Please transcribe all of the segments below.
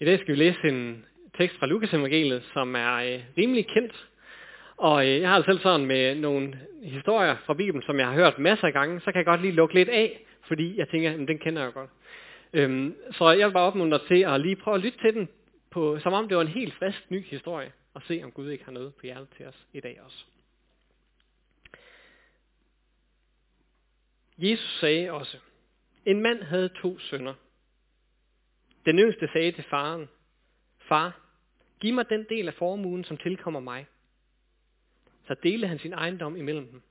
I dag skal vi læse en tekst fra Lukas evangeliet, som er øh, rimelig kendt. Og øh, jeg har selv sådan med nogle historier fra Bibelen, som jeg har hørt masser af gange, så kan jeg godt lige lukke lidt af, fordi jeg tænker, at den kender jeg godt. Øhm, så jeg vil bare opmuntre til at lige prøve at lytte til den, på, som om det var en helt frisk ny historie, og se om Gud ikke har noget på hjertet til os i dag også. Jesus sagde også, en mand havde to sønner. Den yngste sagde til faren, Far, giv mig den del af formuen, som tilkommer mig. Så delte han sin ejendom imellem dem.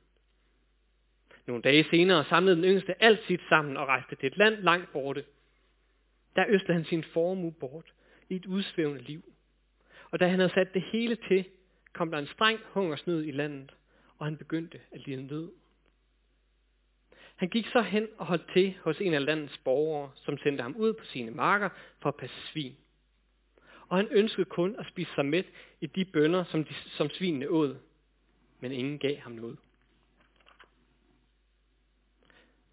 Nogle dage senere samlede den yngste alt sit sammen og rejste til et land langt borte. Der østede han sin formue bort i et udsvævende liv. Og da han havde sat det hele til, kom der en streng hungersnød i landet, og han begyndte at lide nød. Han gik så hen og holdt til hos en af landets borgere, som sendte ham ud på sine marker for at passe svin. Og han ønskede kun at spise sig med i de bønder, som, de, som svinene åd. Men ingen gav ham noget.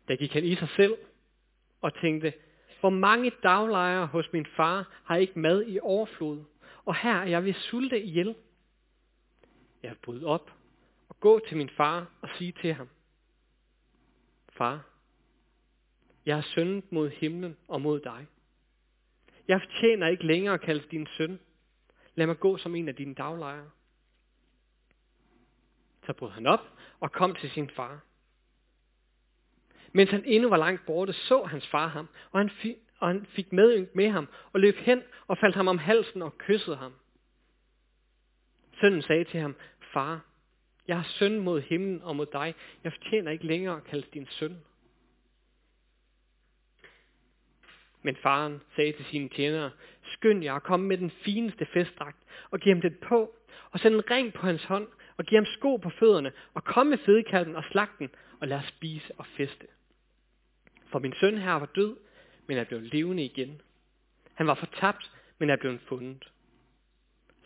Der gik han i sig selv og tænkte, hvor mange daglejere hos min far har ikke mad i overflod, og her er jeg ved sulte ihjel. Jeg vil bryde op og gå til min far og sige til ham, Far, jeg har syndet mod himlen og mod dig. Jeg fortjener ikke længere at kalde din søn. Lad mig gå som en af dine daglejere. Så brød han op og kom til sin far. Mens han endnu var langt borte, så hans far ham, og han, fik, og han fik medynk med ham, og løb hen og faldt ham om halsen og kyssede ham. Sønnen sagde til ham, Far, jeg har søn mod himlen og mod dig. Jeg fortjener ikke længere at kaldes din søn. Men faren sagde til sine tjenere, skynd jer at komme med den fineste festdragt og giv ham den på, og send en ring på hans hånd, og giv ham sko på fødderne, og kom med fedekalven og slagten, og lad os spise og feste. For min søn her var død, men er blevet levende igen. Han var fortabt, men er blevet fundet.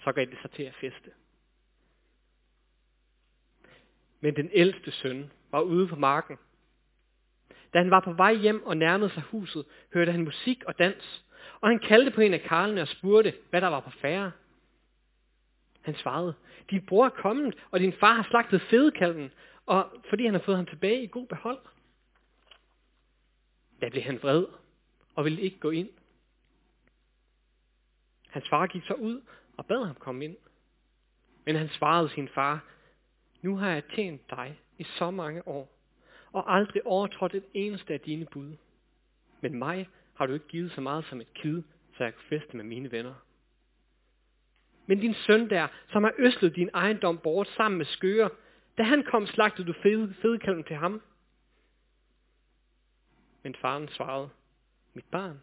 Så gav det sig til at feste. Men den ældste søn var ude på marken. Da han var på vej hjem og nærmede sig huset, hørte han musik og dans, og han kaldte på en af karlene og spurgte, hvad der var på færre. Han svarede, din bror er kommet, og din far har slagtet fedekalven, og fordi han har fået ham tilbage i god behold. Da blev han vred og ville ikke gå ind. Hans far gik så ud og bad ham komme ind. Men han svarede sin far, nu har jeg tjent dig i så mange år, og aldrig overtrådt et eneste af dine bud. Men mig har du ikke givet så meget som et kid, så jeg kan feste med mine venner. Men din søn der, som har øslet din ejendom bort sammen med skøre, da han kom, slagtede du fed, fedkalven til ham. Men faren svarede, mit barn,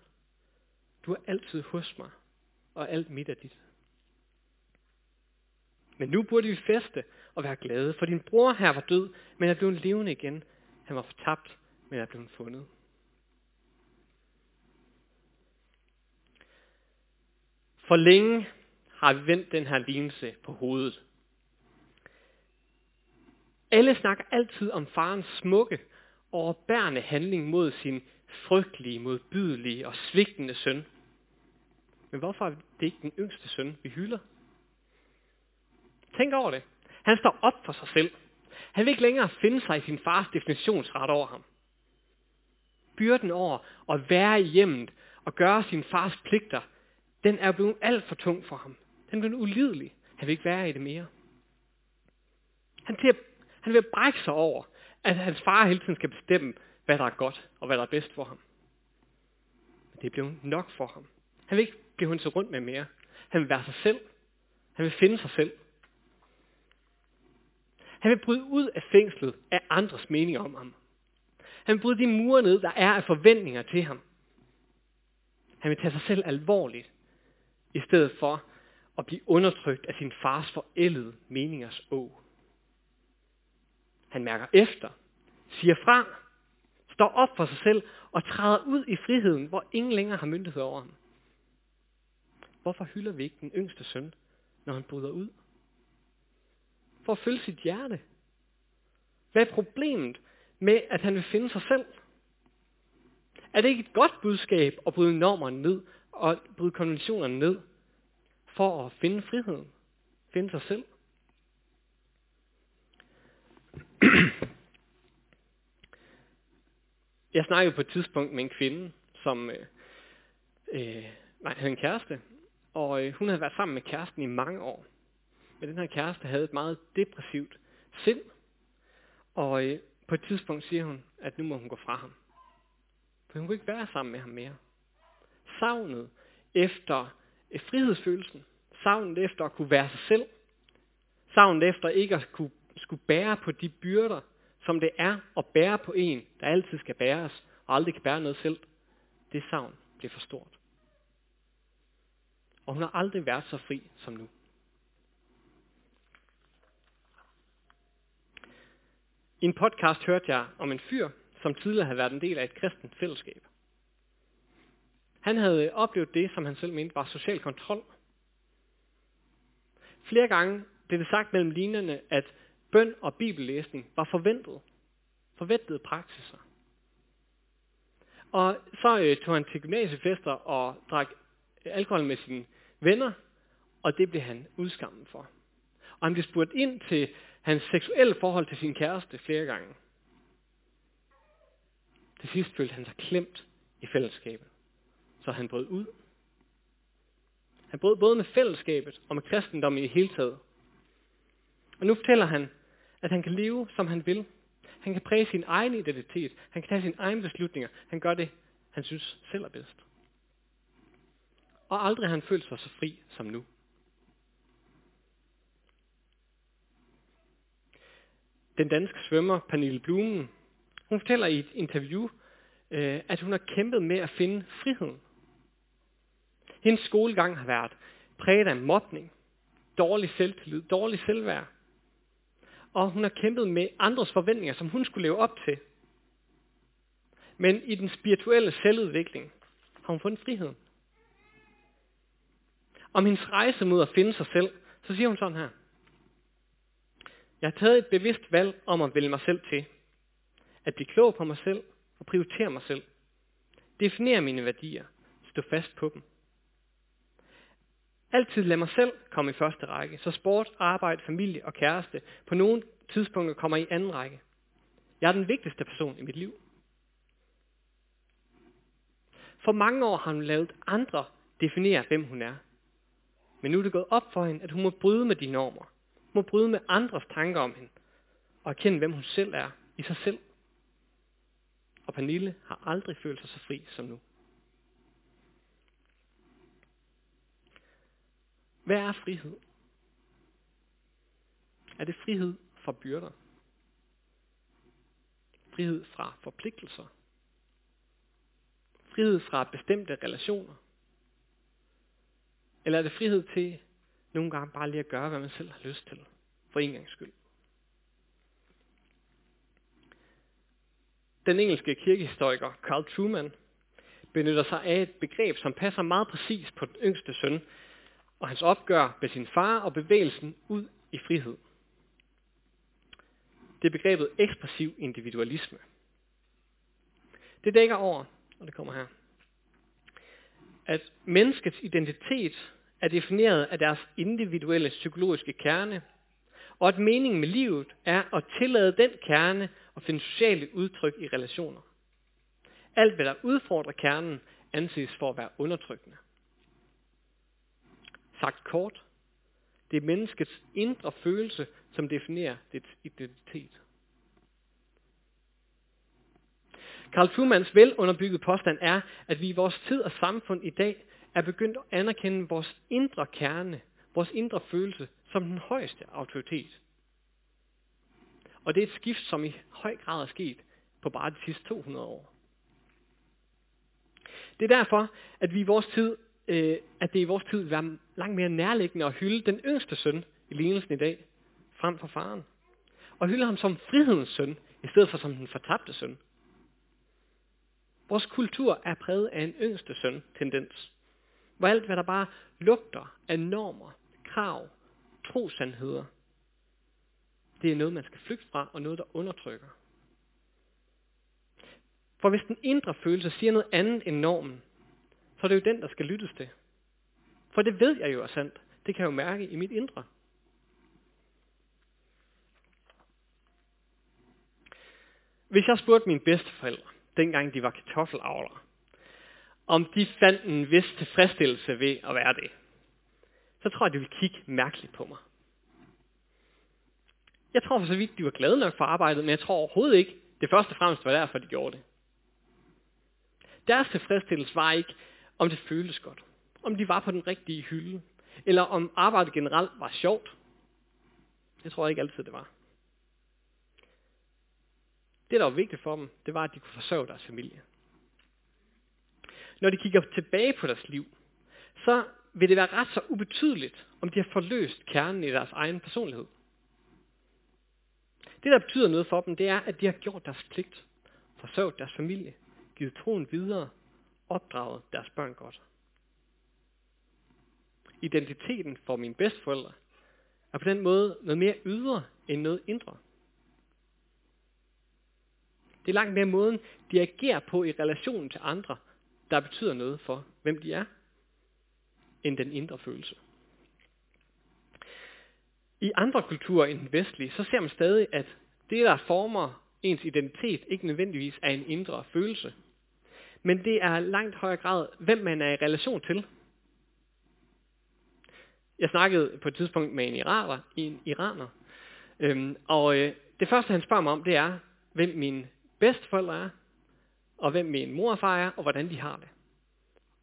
du er altid hos mig, og alt mit er dit. Men nu burde vi feste og være glade, for din bror her var død, men er blevet levende igen. Han var fortabt, men er blevet fundet. For længe har vi vendt den her lignelse på hovedet. Alle snakker altid om farens smukke og overbærende handling mod sin frygtelige, modbydelige og svigtende søn. Men hvorfor er det ikke den yngste søn, vi hylder? Tænk over det. Han står op for sig selv. Han vil ikke længere finde sig i sin fars definitionsret over ham. Byrden over at være i hjemmet og gøre sin fars pligter, den er blevet alt for tung for ham. Den er blevet ulidelig. Han vil ikke være i det mere. Han, til, han vil brække sig over, at hans far hele tiden skal bestemme, hvad der er godt og hvad der er bedst for ham. Men det er blevet nok for ham. Han vil ikke blive hundet rundt med mere. Han vil være sig selv. Han vil finde sig selv. Han vil bryde ud af fængslet af andres meninger om ham. Han vil bryde de mure ned, der er af forventninger til ham. Han vil tage sig selv alvorligt, i stedet for at blive undertrykt af sin fars forældede meningers å. Han mærker efter, siger fra, står op for sig selv og træder ud i friheden, hvor ingen længere har myndighed over ham. Hvorfor hylder vi ikke den yngste søn, når han bryder ud? For at følge sit hjerte? Hvad er problemet med, at han vil finde sig selv? Er det ikke et godt budskab at bryde normerne ned og bryde konventionerne ned for at finde friheden. Finde sig selv. Jeg snakkede på et tidspunkt med en kvinde, som øh, øh, nej, havde en kæreste, og øh, hun havde været sammen med kæresten i mange år. Men den her kæreste havde et meget depressivt sind, og øh, på et tidspunkt siger hun, at nu må hun gå fra ham. For hun kunne ikke være sammen med ham mere. Savnet efter øh, frihedsfølelsen, savnet efter at kunne være sig selv, savnet efter ikke at kunne, skulle bære på de byrder, som det er at bære på en, der altid skal bæres, og aldrig kan bære noget selv, det savn blev for stort. Og hun har aldrig været så fri som nu. I en podcast hørte jeg om en fyr, som tidligere havde været en del af et kristent fællesskab. Han havde oplevet det, som han selv mente var social kontrol. Flere gange blev det sagt mellem linjerne, at bøn og bibellæsning var forventet. Forventede praksiser. Og så øh, tog han til gymnasiefester og drak alkohol med sine venner, og det blev han udskammet for. Og han blev spurgt ind til hans seksuelle forhold til sin kæreste flere gange. Til sidst følte han sig klemt i fællesskabet, så han brød ud. Han brød både med fællesskabet og med kristendommen i hele taget. Og nu fortæller han, at han kan leve, som han vil. Han kan præge sin egen identitet. Han kan tage sine egne beslutninger. Han gør det, han synes selv er bedst. Og aldrig har han følt sig så fri som nu. Den danske svømmer Pernille Blumen, hun fortæller i et interview, øh, at hun har kæmpet med at finde friheden. Hendes skolegang har været præget af mobning, dårlig selvtillid, dårlig selvværd. Og hun har kæmpet med andres forventninger, som hun skulle leve op til. Men i den spirituelle selvudvikling har hun fundet friheden. Om hendes rejse mod at finde sig selv, så siger hun sådan her. Jeg har taget et bevidst valg om at vælge mig selv til. At blive klog på mig selv og prioritere mig selv. Definere mine værdier. Stå fast på dem. Altid lad mig selv komme i første række, så sport, arbejde, familie og kæreste på nogle tidspunkter kommer i anden række. Jeg er den vigtigste person i mit liv. For mange år har hun lavet andre definere, hvem hun er. Men nu er det gået op for hende, at hun må bryde med de normer må bryde med andres tanker om hende, og erkende, hvem hun selv er i sig selv. Og Pernille har aldrig følt sig så fri som nu. Hvad er frihed? Er det frihed fra byrder? Frihed fra forpligtelser? Frihed fra bestemte relationer? Eller er det frihed til nogle gange bare lige at gøre, hvad man selv har lyst til. For en gang skyld. Den engelske kirkehistoriker Carl Truman benytter sig af et begreb, som passer meget præcis på den yngste søn, og hans opgør med sin far og bevægelsen ud i frihed. Det er begrebet ekspressiv individualisme. Det dækker over, og det kommer her, at menneskets identitet er defineret af deres individuelle psykologiske kerne, og at meningen med livet er at tillade den kerne og finde sociale udtryk i relationer. Alt, hvad der udfordrer kernen, anses for at være undertrykkende. Sagt kort, det er menneskets indre følelse, som definerer dets identitet. Karl Trumans velunderbyggede påstand er, at vi i vores tid og samfund i dag er begyndt at anerkende vores indre kerne, vores indre følelse, som den højeste autoritet. Og det er et skift, som i høj grad er sket på bare de sidste 200 år. Det er derfor, at vi i vores tid, øh, at det i vores tid vil være langt mere nærliggende at hylde den yngste søn i lignelsen i dag, frem for faren. Og hylde ham som frihedens søn, i stedet for som den fortabte søn. Vores kultur er præget af en yngste søn tendens. Hvor alt, hvad der bare lugter af normer, krav, trosandheder, det er noget, man skal flygte fra, og noget, der undertrykker. For hvis den indre følelse siger noget andet end normen, så er det jo den, der skal lyttes til. For det ved jeg jo er sandt. Det kan jeg jo mærke i mit indre. Hvis jeg spurgte mine bedsteforældre, dengang de var kartoffelavlere, om de fandt en vis tilfredsstillelse ved at være det, så tror jeg, de ville kigge mærkeligt på mig. Jeg tror for så vidt, de var glade nok for arbejdet, men jeg tror overhovedet ikke, det første og fremmest var derfor, de gjorde det. Deres tilfredsstillelse var ikke, om det føltes godt, om de var på den rigtige hylde, eller om arbejdet generelt var sjovt. Jeg tror ikke altid, det var. Det, der var vigtigt for dem, det var, at de kunne forsørge deres familie. Når de kigger tilbage på deres liv, så vil det være ret så ubetydeligt, om de har forløst kernen i deres egen personlighed. Det, der betyder noget for dem, det er, at de har gjort deres pligt, forsørget deres familie, givet troen videre, opdraget deres børn godt. Identiteten for mine bedsteforældre er på den måde noget mere ydre end noget indre. Det er langt mere måden, de agerer på i relationen til andre, der betyder noget for, hvem de er, end den indre følelse. I andre kulturer end den vestlige, så ser man stadig, at det, der former ens identitet, ikke nødvendigvis er en indre følelse. Men det er langt højere grad, hvem man er i relation til. Jeg snakkede på et tidspunkt med en iraner, en iraner øhm, og øh, det første, han spørger mig om, det er, hvem mine bedsteforældre er, og hvem min mor og far er, og hvordan de har det.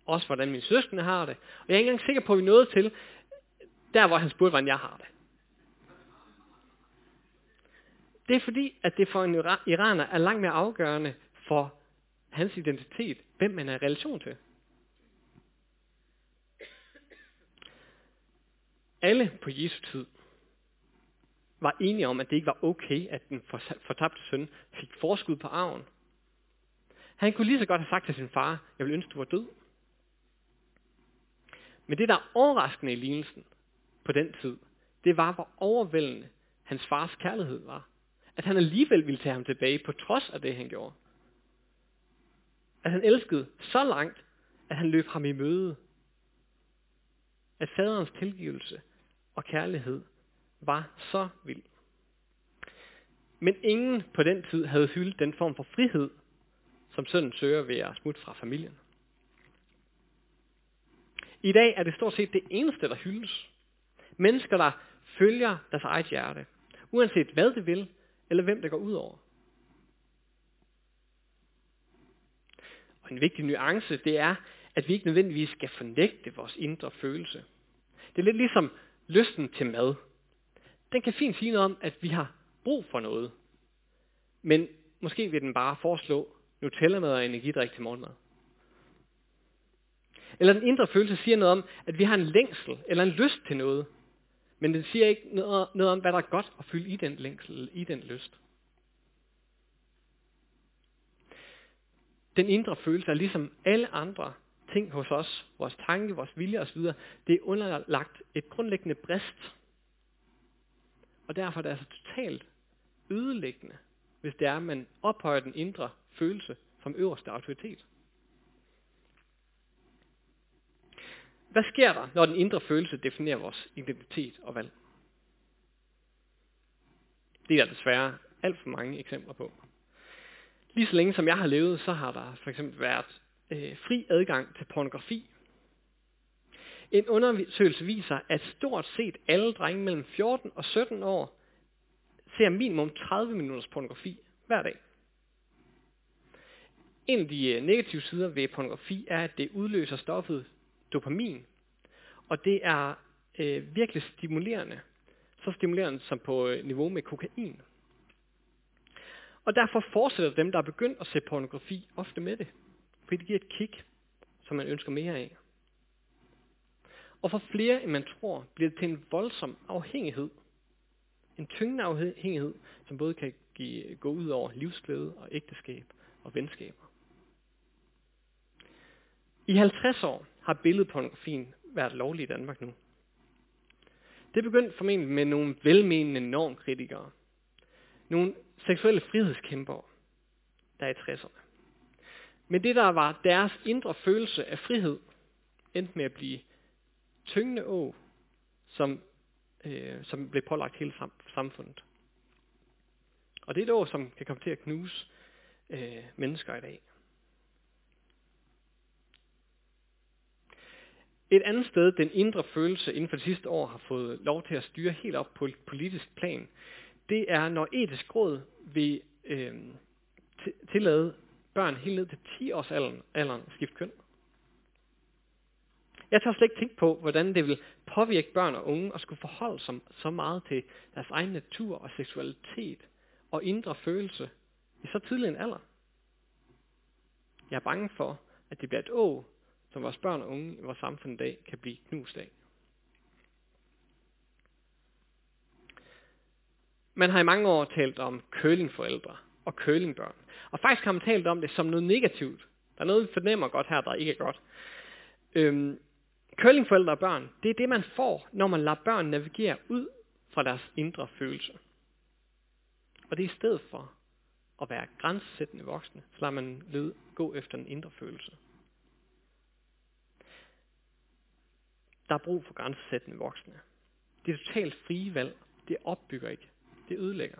Også hvordan mine søskende har det. Og jeg er ikke engang sikker på, at vi nåede til, der hvor han spurgte, hvordan jeg har det. Det er fordi, at det for en iraner er langt mere afgørende for hans identitet, hvem man er i relation til. Alle på Jesu tid var enige om, at det ikke var okay, at den fortabte søn fik forskud på arven. Han kunne lige så godt have sagt til sin far, jeg vil ønske, du var død. Men det, der er overraskende i lignelsen på den tid, det var, hvor overvældende hans fars kærlighed var. At han alligevel ville tage ham tilbage, på trods af det, han gjorde. At han elskede så langt, at han løb ham i møde. At faderens tilgivelse og kærlighed var så vild. Men ingen på den tid havde hyldet den form for frihed, som sønnen søger ved at smutte fra familien. I dag er det stort set det eneste, der hyldes. Mennesker, der følger deres eget hjerte, uanset hvad det vil, eller hvem det går ud over. Og en vigtig nuance, det er, at vi ikke nødvendigvis skal fornægte vores indre følelse. Det er lidt ligesom lysten til mad. Den kan fint sige noget om, at vi har brug for noget. Men måske vil den bare foreslå Nutella-mad og energidrik til morgenmad. Eller den indre følelse siger noget om, at vi har en længsel eller en lyst til noget. Men den siger ikke noget, om, hvad der er godt at fylde i den længsel, i den lyst. Den indre følelse er ligesom alle andre ting hos os, vores tanke, vores vilje osv., det er underlagt et grundlæggende brist. Og derfor er det altså totalt ødelæggende, hvis det er, at man ophøjer den indre følelse som øverste autoritet. Hvad sker der, når den indre følelse definerer vores identitet og valg? Det er der desværre alt for mange eksempler på. Lige så længe som jeg har levet, så har der for eksempel været øh, fri adgang til pornografi. En undersøgelse viser, at stort set alle drenge mellem 14 og 17 år ser minimum 30 minutters pornografi hver dag. En af de øh, negative sider ved pornografi er, at det udløser stoffet dopamin, og det er øh, virkelig stimulerende. Så stimulerende som på øh, niveau med kokain. Og derfor fortsætter dem, der er begyndt at se pornografi, ofte med det. Fordi det giver et kick, som man ønsker mere af. Og for flere, end man tror, bliver det til en voldsom afhængighed. En tyngende afhængighed, som både kan give, gå ud over livsglæde og ægteskab og venskaber. I 50 år har billedpornografien været lovlig i Danmark nu. Det begyndte formentlig med nogle velmenende normkritikere. Nogle seksuelle frihedskæmpere, der er i 60'erne. Men det, der var deres indre følelse af frihed, endte med at blive tyngende å, som, øh, som blev pålagt hele samfundet. Og det er et år, som kan komme til at knuse øh, mennesker i dag. Et andet sted, den indre følelse inden for de sidste år har fået lov til at styre helt op på et politisk plan, det er, når etisk råd vil øh, tillade børn helt ned til 10 års alderen, alderen skifte køn. Jeg tør slet ikke tænke på, hvordan det vil påvirke børn og unge at skulle forholde sig så meget til deres egen natur og seksualitet og indre følelse i så tidlig en alder. Jeg er bange for, at det bliver et å, som vores børn og unge i vores samfund i dag kan blive knust af. Man har i mange år talt om curlingforældre og curlingbørn. Og faktisk har man talt om det som noget negativt. Der er noget, vi fornemmer godt her, der ikke er godt. Øhm, curlingforældre og børn, det er det, man får, når man lader børn navigere ud fra deres indre følelser. Og det er i stedet for at være grænsesættende voksne, så lader man led gå efter en indre følelse. Der er brug for grænsesættende voksne. Det er totalt frie valg. Det opbygger ikke. Det ødelægger.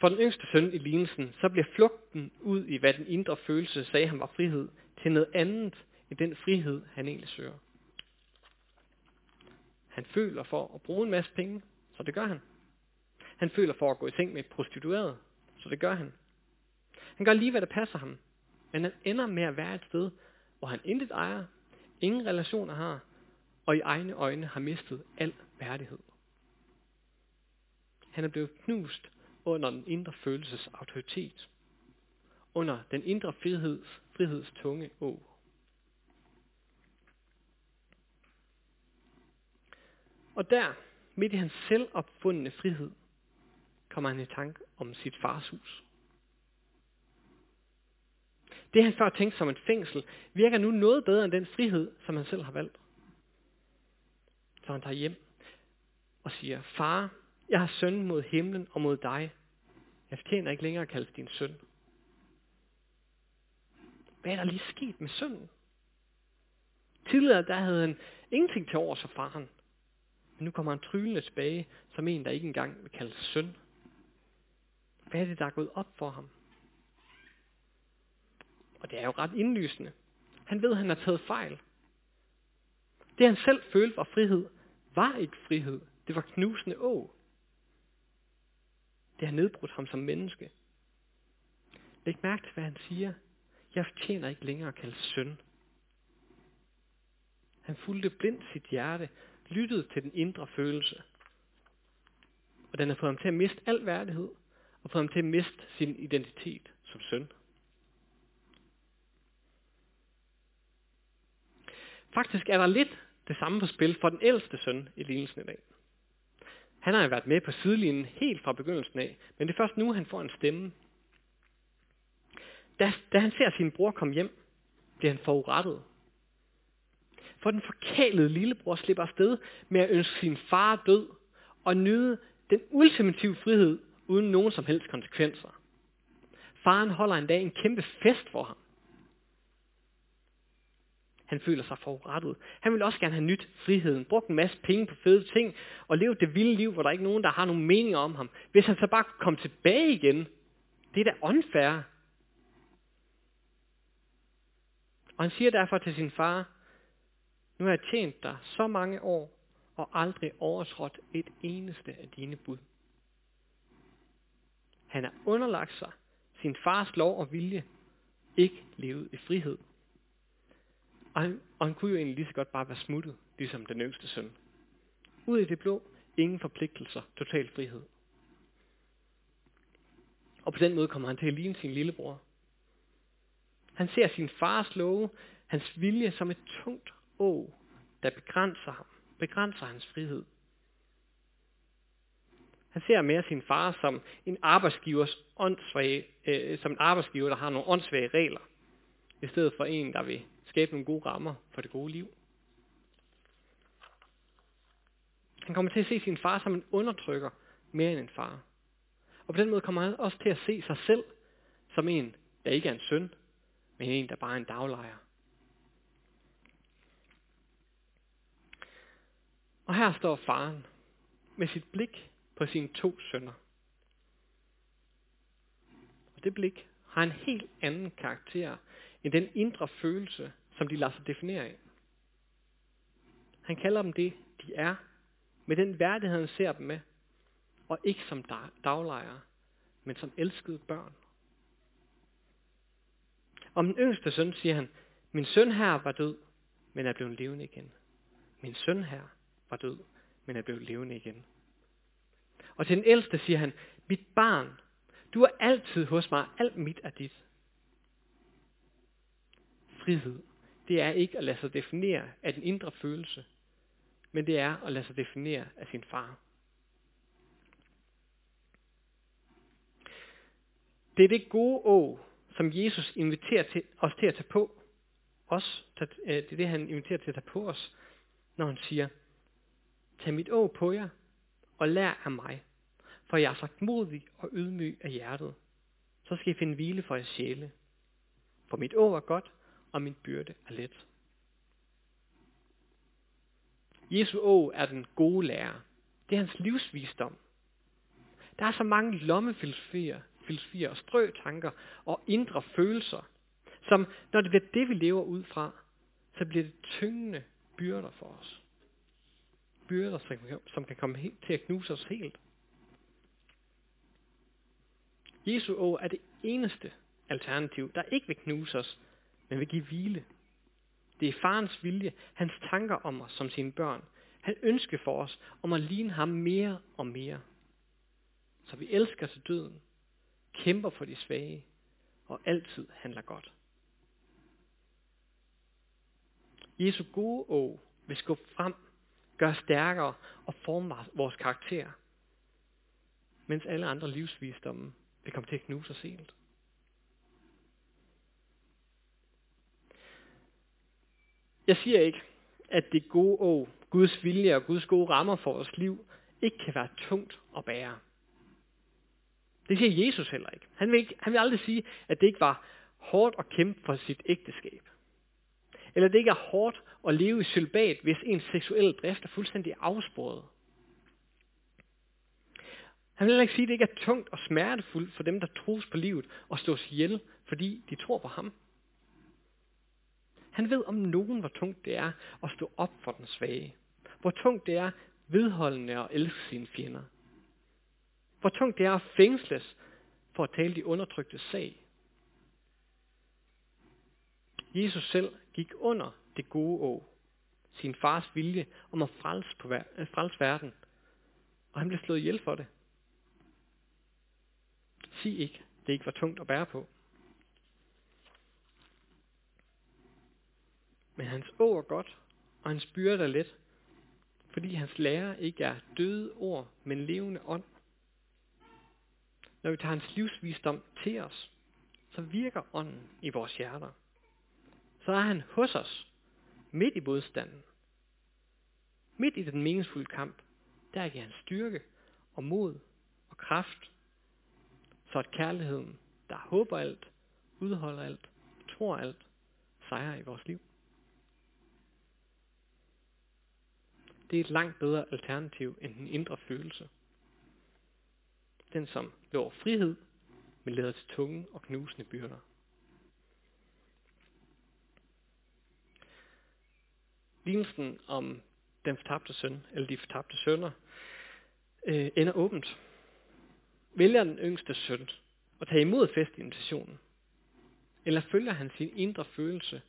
For den yngste søn i lignelsen, så bliver flugten ud i, hvad den indre følelse sagde, han var frihed, til noget andet end den frihed, han egentlig søger. Han føler for at bruge en masse penge, så det gør han. Han føler for at gå i seng med prostitueret, så det gør han. Han gør lige, hvad der passer ham. Men han ender med at være et sted, hvor han intet ejer, ingen relationer har, og i egne øjne har mistet al værdighed. Han er blevet knust under den indre følelses autoritet, under den indre friheds, friheds tunge å. Og der, midt i hans selvopfundne frihed, kommer han i tanke om sit fars hus. Det han før tænkte som et fængsel, virker nu noget bedre end den frihed, som han selv har valgt. Så han tager hjem og siger, far, jeg har søn mod himlen og mod dig. Jeg fortjener ikke længere at kalde din søn. Hvad er der lige sket med sønnen? Tidligere der havde han ingenting til over for faren. Men nu kommer han tryllende tilbage som en, der ikke engang vil kalde søn. Hvad er det, der er gået op for ham? Og det er jo ret indlysende. Han ved, at han har taget fejl. Det han selv følte var frihed, var ikke frihed. Det var knusende å. Det har nedbrudt ham som menneske. Læg mærke til, hvad han siger. Jeg fortjener ikke længere at kalde søn. Han fulgte blindt sit hjerte, lyttede til den indre følelse. Og den har fået ham til at miste al værdighed, og fået ham til at miste sin identitet som søn. Faktisk er der lidt det samme på spil for den ældste søn i lignelsen i dag. Han har jo været med på sidelinjen helt fra begyndelsen af, men det er først nu, han får en stemme. Da, da han ser sin bror komme hjem, bliver han forurettet. For den forkælede lillebror slipper afsted med at ønske sin far død og nyde den ultimative frihed uden nogen som helst konsekvenser. Faren holder en dag en kæmpe fest for ham. Han føler sig forurettet. Han vil også gerne have nyt friheden, brugt en masse penge på fede ting, og leve det vilde liv, hvor der ikke er nogen, der har nogen mening om ham. Hvis han så bare kunne komme tilbage igen, det er da unfair. Og han siger derfor til sin far, nu har jeg tjent dig så mange år, og aldrig overtrådt et eneste af dine bud. Han har underlagt sig sin fars lov og vilje, ikke levet i frihed. Og han, og han kunne jo egentlig lige så godt bare være smuttet, ligesom den yngste søn. Ud i det blå, ingen forpligtelser, total frihed. Og på den måde kommer han til at ligne sin lillebror. Han ser sin fars love, hans vilje som et tungt å, der begrænser ham, begrænser hans frihed. Han ser mere sin far som en arbejdsgivers åndssvage, øh, som en arbejdsgiver, der har nogle åndssvage regler, i stedet for en, der vil skabe nogle gode rammer for det gode liv. Han kommer til at se sin far som en undertrykker mere end en far. Og på den måde kommer han også til at se sig selv som en, der ikke er en søn, men en, der bare er en daglejer. Og her står faren med sit blik på sine to sønner. Og det blik har en helt anden karakter end den indre følelse, som de lader sig definere af. Han kalder dem det, de er, med den værdighed, han ser dem med, og ikke som daglejere, men som elskede børn. Om den yngste søn siger han, min søn her var død, men er blevet levende igen. Min søn her var død, men er blevet levende igen. Og til den ældste siger han, mit barn, du er altid hos mig, alt mit er dit. Frihed, det er ikke at lade sig definere af den indre følelse, men det er at lade sig definere af sin far. Det er det gode å, som Jesus inviterer til, os til at tage på. Os, øh, det er det, han inviterer til at tage på os, når han siger, Tag mit å på jer, og lær af mig, for jeg er sagt modig og ydmyg af hjertet. Så skal I finde hvile for jeres sjæle. For mit å er godt, og min byrde er let. Jesu å er den gode lærer. Det er hans livsvisdom. Der er så mange lommefilosofier filosofier og strøtanker og indre følelser, som når det bliver det, vi lever ud fra, så bliver det tyngende byrder for os. Byrder, som kan komme helt, til at knuse os helt. Jesu å er det eneste alternativ, der ikke vil knuse os, men vil give hvile. Det er farens vilje, hans tanker om os som sine børn. Han ønsker for os om at ligne ham mere og mere. Så vi elsker til døden, kæmper for de svage og altid handler godt. Jesu gode å vil skubbe frem, gøre stærkere og forme vores karakter, mens alle andre livsvisdomme vil komme til at knuse os helt. Jeg siger ikke, at det gode og Guds vilje og Guds gode rammer for vores liv, ikke kan være tungt at bære. Det siger Jesus heller ikke. Han vil, ikke, han vil aldrig sige, at det ikke var hårdt at kæmpe for sit ægteskab. Eller det ikke er hårdt at leve i sølbat, hvis ens seksuelle drift er fuldstændig afsporet. Han vil heller ikke sige, at det ikke er tungt og smertefuldt for dem, der tros på livet og slås ihjel, fordi de tror på ham. Han ved om nogen, hvor tungt det er at stå op for den svage. Hvor tungt det er vedholdende at elske sine fjender. Hvor tungt det er at fængsles for at tale de undertrykte sag. Jesus selv gik under det gode å, sin fars vilje om at frelse, på, øh, frelse verden, og han blev slået ihjel for det. Sig ikke, det ikke var tungt at bære på. Men hans åg er godt, og hans byrde er let, fordi hans lære ikke er døde ord, men levende ånd når vi tager hans livsvisdom til os, så virker ånden i vores hjerter. Så er han hos os, midt i modstanden. Midt i den meningsfulde kamp, der giver han styrke og mod og kraft, så at kærligheden, der håber alt, udholder alt, tror alt, sejrer i vores liv. Det er et langt bedre alternativ end den indre følelse den som lover frihed, men leder til tunge og knusende byrder. Lignelsen om den fortabte søn, eller de fortabte sønner, øh, ender åbent. Vælger den yngste søn at tage imod festinvitationen? Eller følger han sin indre følelse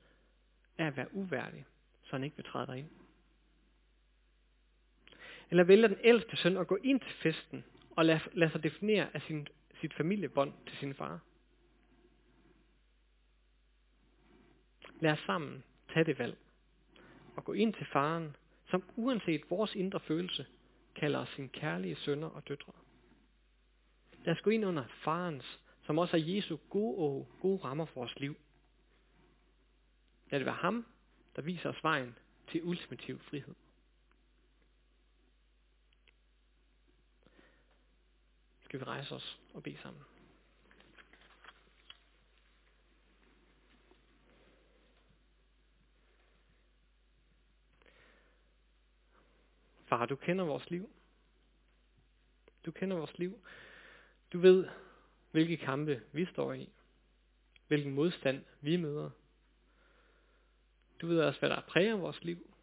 af at være uværdig, så han ikke vil træde ind? Eller vælger den ældste søn at gå ind til festen og lade, lade sig definere af sin, sit familiebånd til sin far. Lad os sammen tage det valg og gå ind til faren, som uanset vores indre følelse, kalder os sin kærlige sønner og døtre. Lad os gå ind under farens, som også er Jesu gode og gode rammer for vores liv. Lad det være ham, der viser os vejen til ultimativ frihed. Skal vi rejse os og bede sammen. Far, du kender vores liv. Du kender vores liv. Du ved, hvilke kampe vi står i. Hvilken modstand vi møder. Du ved også, hvad der præger vores liv.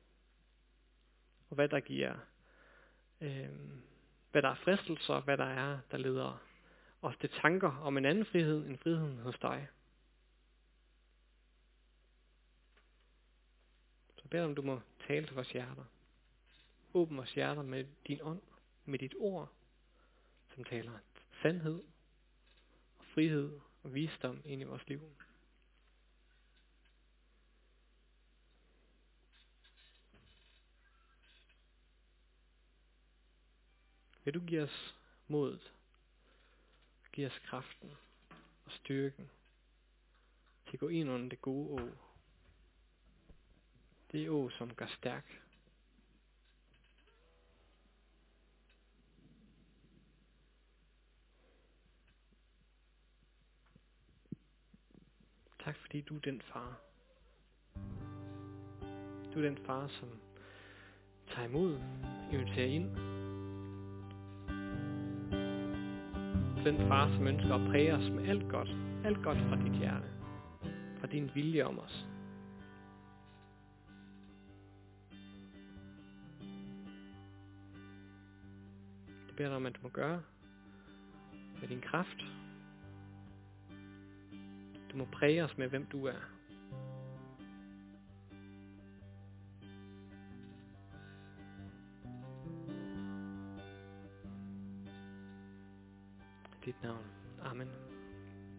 Og hvad der giver øh, hvad der er fristelser, hvad der er, der leder os til tanker om en anden frihed end friheden hos dig. Så beder om, du må tale til vores hjerter. Åbn vores hjerter med din ånd, med dit ord, som taler sandhed og frihed og visdom ind i vores liv. Vil du give os modet, give os kraften og styrken til at gå ind under det gode å. Det å, som gør stærk. Tak fordi du er den far. Du er den far, som tager imod, inviterer ind den far, som ønsker at præge os med alt godt. Alt godt fra dit hjerte. Fra din vilje om os. Det beder dig om, at du må gøre med din kraft. Du må præge os med, hvem du er. down. Amen.